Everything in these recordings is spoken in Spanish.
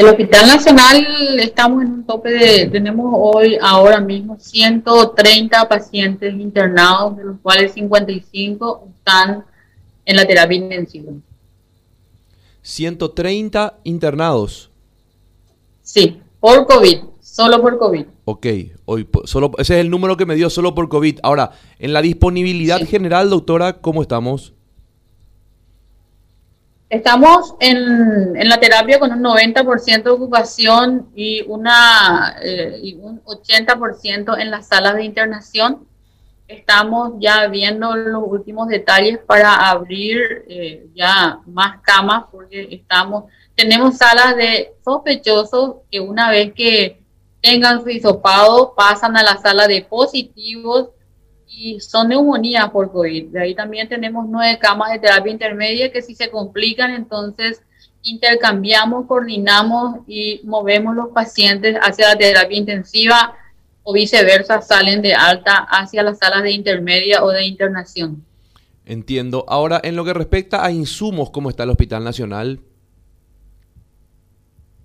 El Hospital Nacional estamos en un tope de, tenemos hoy, ahora mismo, 130 pacientes internados, de los cuales 55 están en la terapia intensiva. 130 internados. Sí, por COVID, solo por COVID. Ok, hoy, solo, ese es el número que me dio solo por COVID. Ahora, en la disponibilidad general, doctora, ¿cómo estamos? Estamos en, en, la terapia con un 90% de ocupación y, una, eh, y un 80% en las salas de internación. Estamos ya viendo los últimos detalles para abrir eh, ya más camas porque estamos tenemos salas de sospechosos que una vez que tengan su hisopado pasan a la sala de positivos y son neumonías por COVID. De ahí también tenemos nueve camas de terapia intermedia que si se complican, entonces intercambiamos, coordinamos y movemos los pacientes hacia la terapia intensiva o viceversa, salen de alta hacia las salas de intermedia o de internación. Entiendo. Ahora, en lo que respecta a insumos, ¿cómo está el Hospital Nacional?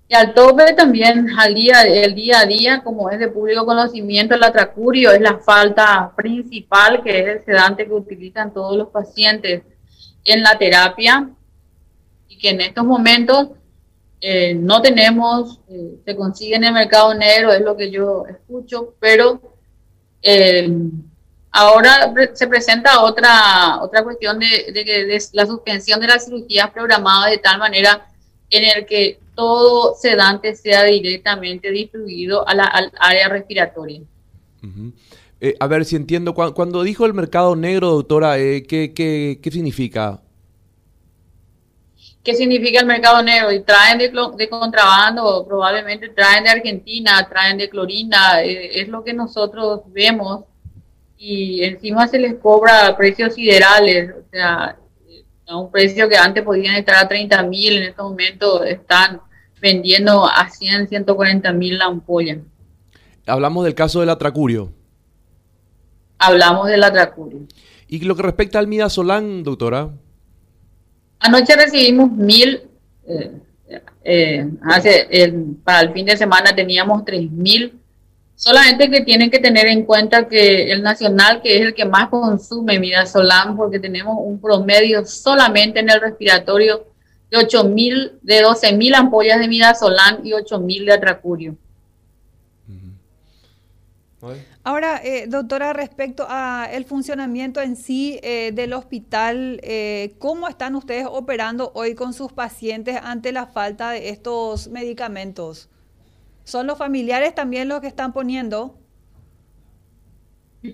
Y al tope también al día, el día a día, como es de público conocimiento, el atracurio es la falta principal, que es el sedante que utilizan todos los pacientes en la terapia. Y que en estos momentos eh, no tenemos, eh, se consigue en el mercado negro, es lo que yo escucho, pero eh, ahora se presenta otra, otra cuestión de, de, la suspensión de las cirugías programadas de tal manera en el que todo sedante sea directamente distribuido a la, al área respiratoria. Eh, a ver si entiendo, cuando, dijo el mercado negro, doctora, eh, ¿qué, qué, qué, significa? ¿Qué significa el mercado negro? Y traen de, de contrabando, probablemente traen de Argentina, traen de clorina, eh, es lo que nosotros vemos y encima se les cobra precios siderales, o sea, a un precio que antes podían estar a 30 mil, en este momento están vendiendo a 100, 140 mil la ampolla. Hablamos del caso del atracurio. Hablamos del atracurio. ¿Y lo que respecta al midazolam, doctora? Anoche recibimos mil, eh, eh, hace, para el fin de semana teníamos tres mil Solamente que tienen que tener en cuenta que el nacional, que es el que más consume midazolam, porque tenemos un promedio solamente en el respiratorio de 8.000, de 12.000 ampollas de midazolam y 8.000 de atracurio. Ahora, eh, doctora, respecto a el funcionamiento en sí eh, del hospital, eh, ¿cómo están ustedes operando hoy con sus pacientes ante la falta de estos medicamentos? ¿Son los familiares también los que están poniendo?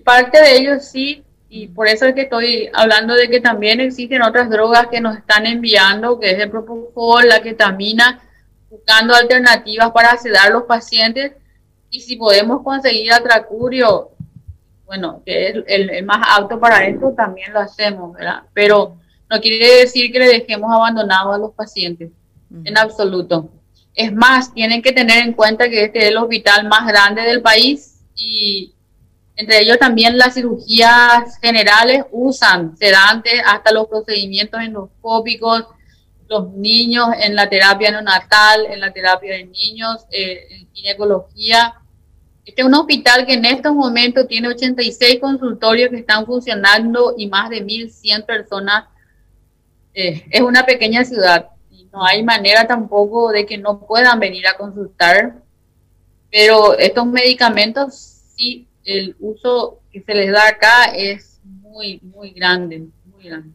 Parte de ellos sí, y por eso es que estoy hablando de que también existen otras drogas que nos están enviando, que es el propofol, la ketamina, buscando alternativas para sedar a los pacientes. Y si podemos conseguir atracurio, bueno, que es el, más alto para esto, también lo hacemos, ¿verdad? Pero no quiere decir que le dejemos abandonados a los pacientes, en absoluto. Es más, tienen que tener en cuenta que este es el hospital más grande del país y entre ellos también las cirugías generales usan sedantes hasta los procedimientos endoscópicos, los niños en la terapia neonatal, en la terapia de niños, eh, en ginecología. Este es un hospital que en estos momentos tiene 86 consultorios que están funcionando y más de 1.100 personas. Eh, es una pequeña ciudad no hay manera tampoco de que no puedan venir a consultar, pero estos medicamentos sí, el uso que se les da acá es muy, muy grande, muy grande.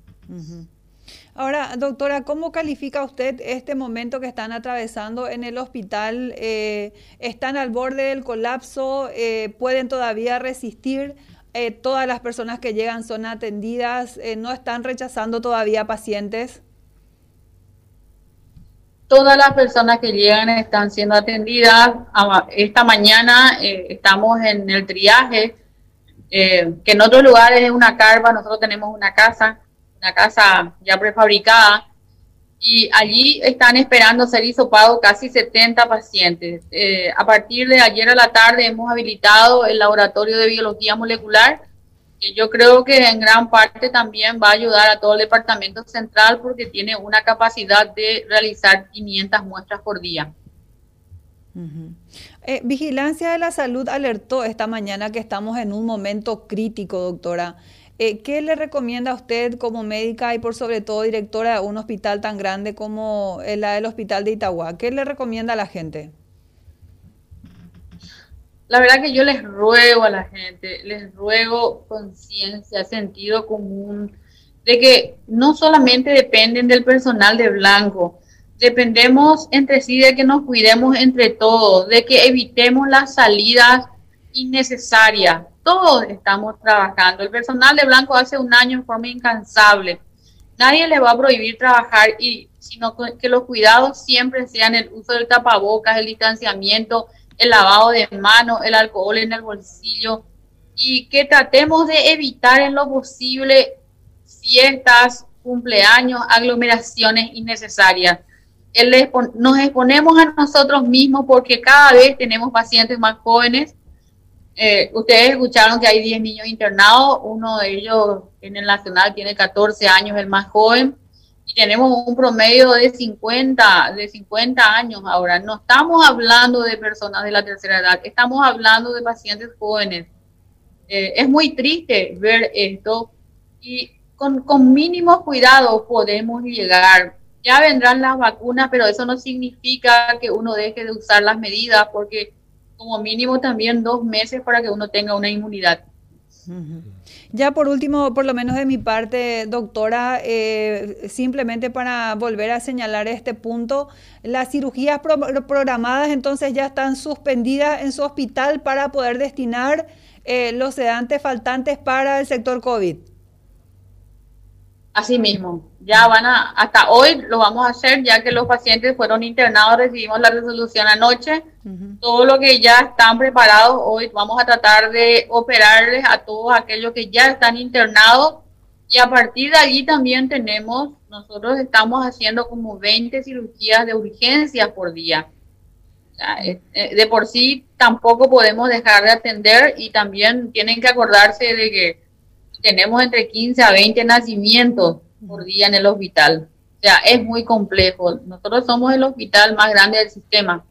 Ahora, doctora, ¿cómo califica usted este momento que están atravesando en el hospital? Eh, ¿Están al borde del colapso? Eh, ¿Pueden todavía resistir? Eh, ¿Todas las personas que llegan son atendidas? ¿No están rechazando todavía pacientes? Todas las personas que llegan están siendo atendidas. Esta mañana eh, estamos en el triaje, eh, que en otros lugares es una carpa, nosotros tenemos una casa, una casa ya prefabricada, y allí están esperando ser hisopados casi 70 pacientes. Eh, a partir de ayer a la tarde hemos habilitado el laboratorio de biología molecular yo creo que en gran parte también va a ayudar a todo el departamento central porque tiene una capacidad de realizar 500 muestras por día. Eh, Vigilancia de la Salud alertó esta mañana que estamos en un momento crítico, doctora. Eh, ¿Qué le recomienda a usted como médica y por sobre todo directora de un hospital tan grande como la del Hospital de Itagua? ¿Qué le recomienda a la gente? La verdad que yo les ruego a la gente, les ruego conciencia, sentido común, de que no solamente dependen del personal de blanco, dependemos entre sí de que nos cuidemos entre todos, de que evitemos las salidas innecesarias. Todos estamos trabajando. El personal de blanco hace un año en forma incansable. Nadie le va a prohibir trabajar y sino que los cuidados siempre sean el uso del tapabocas, el distanciamiento, el lavado de manos, el alcohol en el bolsillo y que tratemos de evitar en lo posible fiestas, cumpleaños, aglomeraciones innecesarias nos exponemos a nosotros mismos porque cada vez tenemos pacientes más jóvenes. Eh, ustedes escucharon que hay 10 niños internados, uno de ellos en el nacional tiene 14 años, el más joven, y tenemos un promedio de 50, de 50 años ahora. No estamos hablando de personas de la tercera edad, estamos hablando de pacientes jóvenes. Eh, es muy triste ver esto y con, con mínimos cuidados podemos llegar ya vendrán las vacunas, pero eso no significa que uno deje de usar las medidas, porque como mínimo también dos meses para que uno tenga una inmunidad. Ya por último, por lo menos de mi parte, doctora, eh, simplemente para volver a señalar este punto, las cirugías programadas entonces ya están suspendidas en su hospital para poder destinar eh, los sedantes faltantes para el sector COVID. Así mismo, ya van a, hasta hoy lo vamos a hacer, ya que los pacientes fueron internados, recibimos la resolución anoche. Todo lo que ya están preparados, hoy vamos a tratar de operarles a todos aquellos que ya están internados. Y a partir de allí también tenemos, nosotros estamos haciendo como 20 cirugías de urgencias por día. Eh, de por sí tampoco podemos dejar de atender y también tienen que acordarse de que tenemos entre 15 a 20 nacimientos por día en el hospital. O sea, es muy complejo. Nosotros somos el hospital más grande del sistema.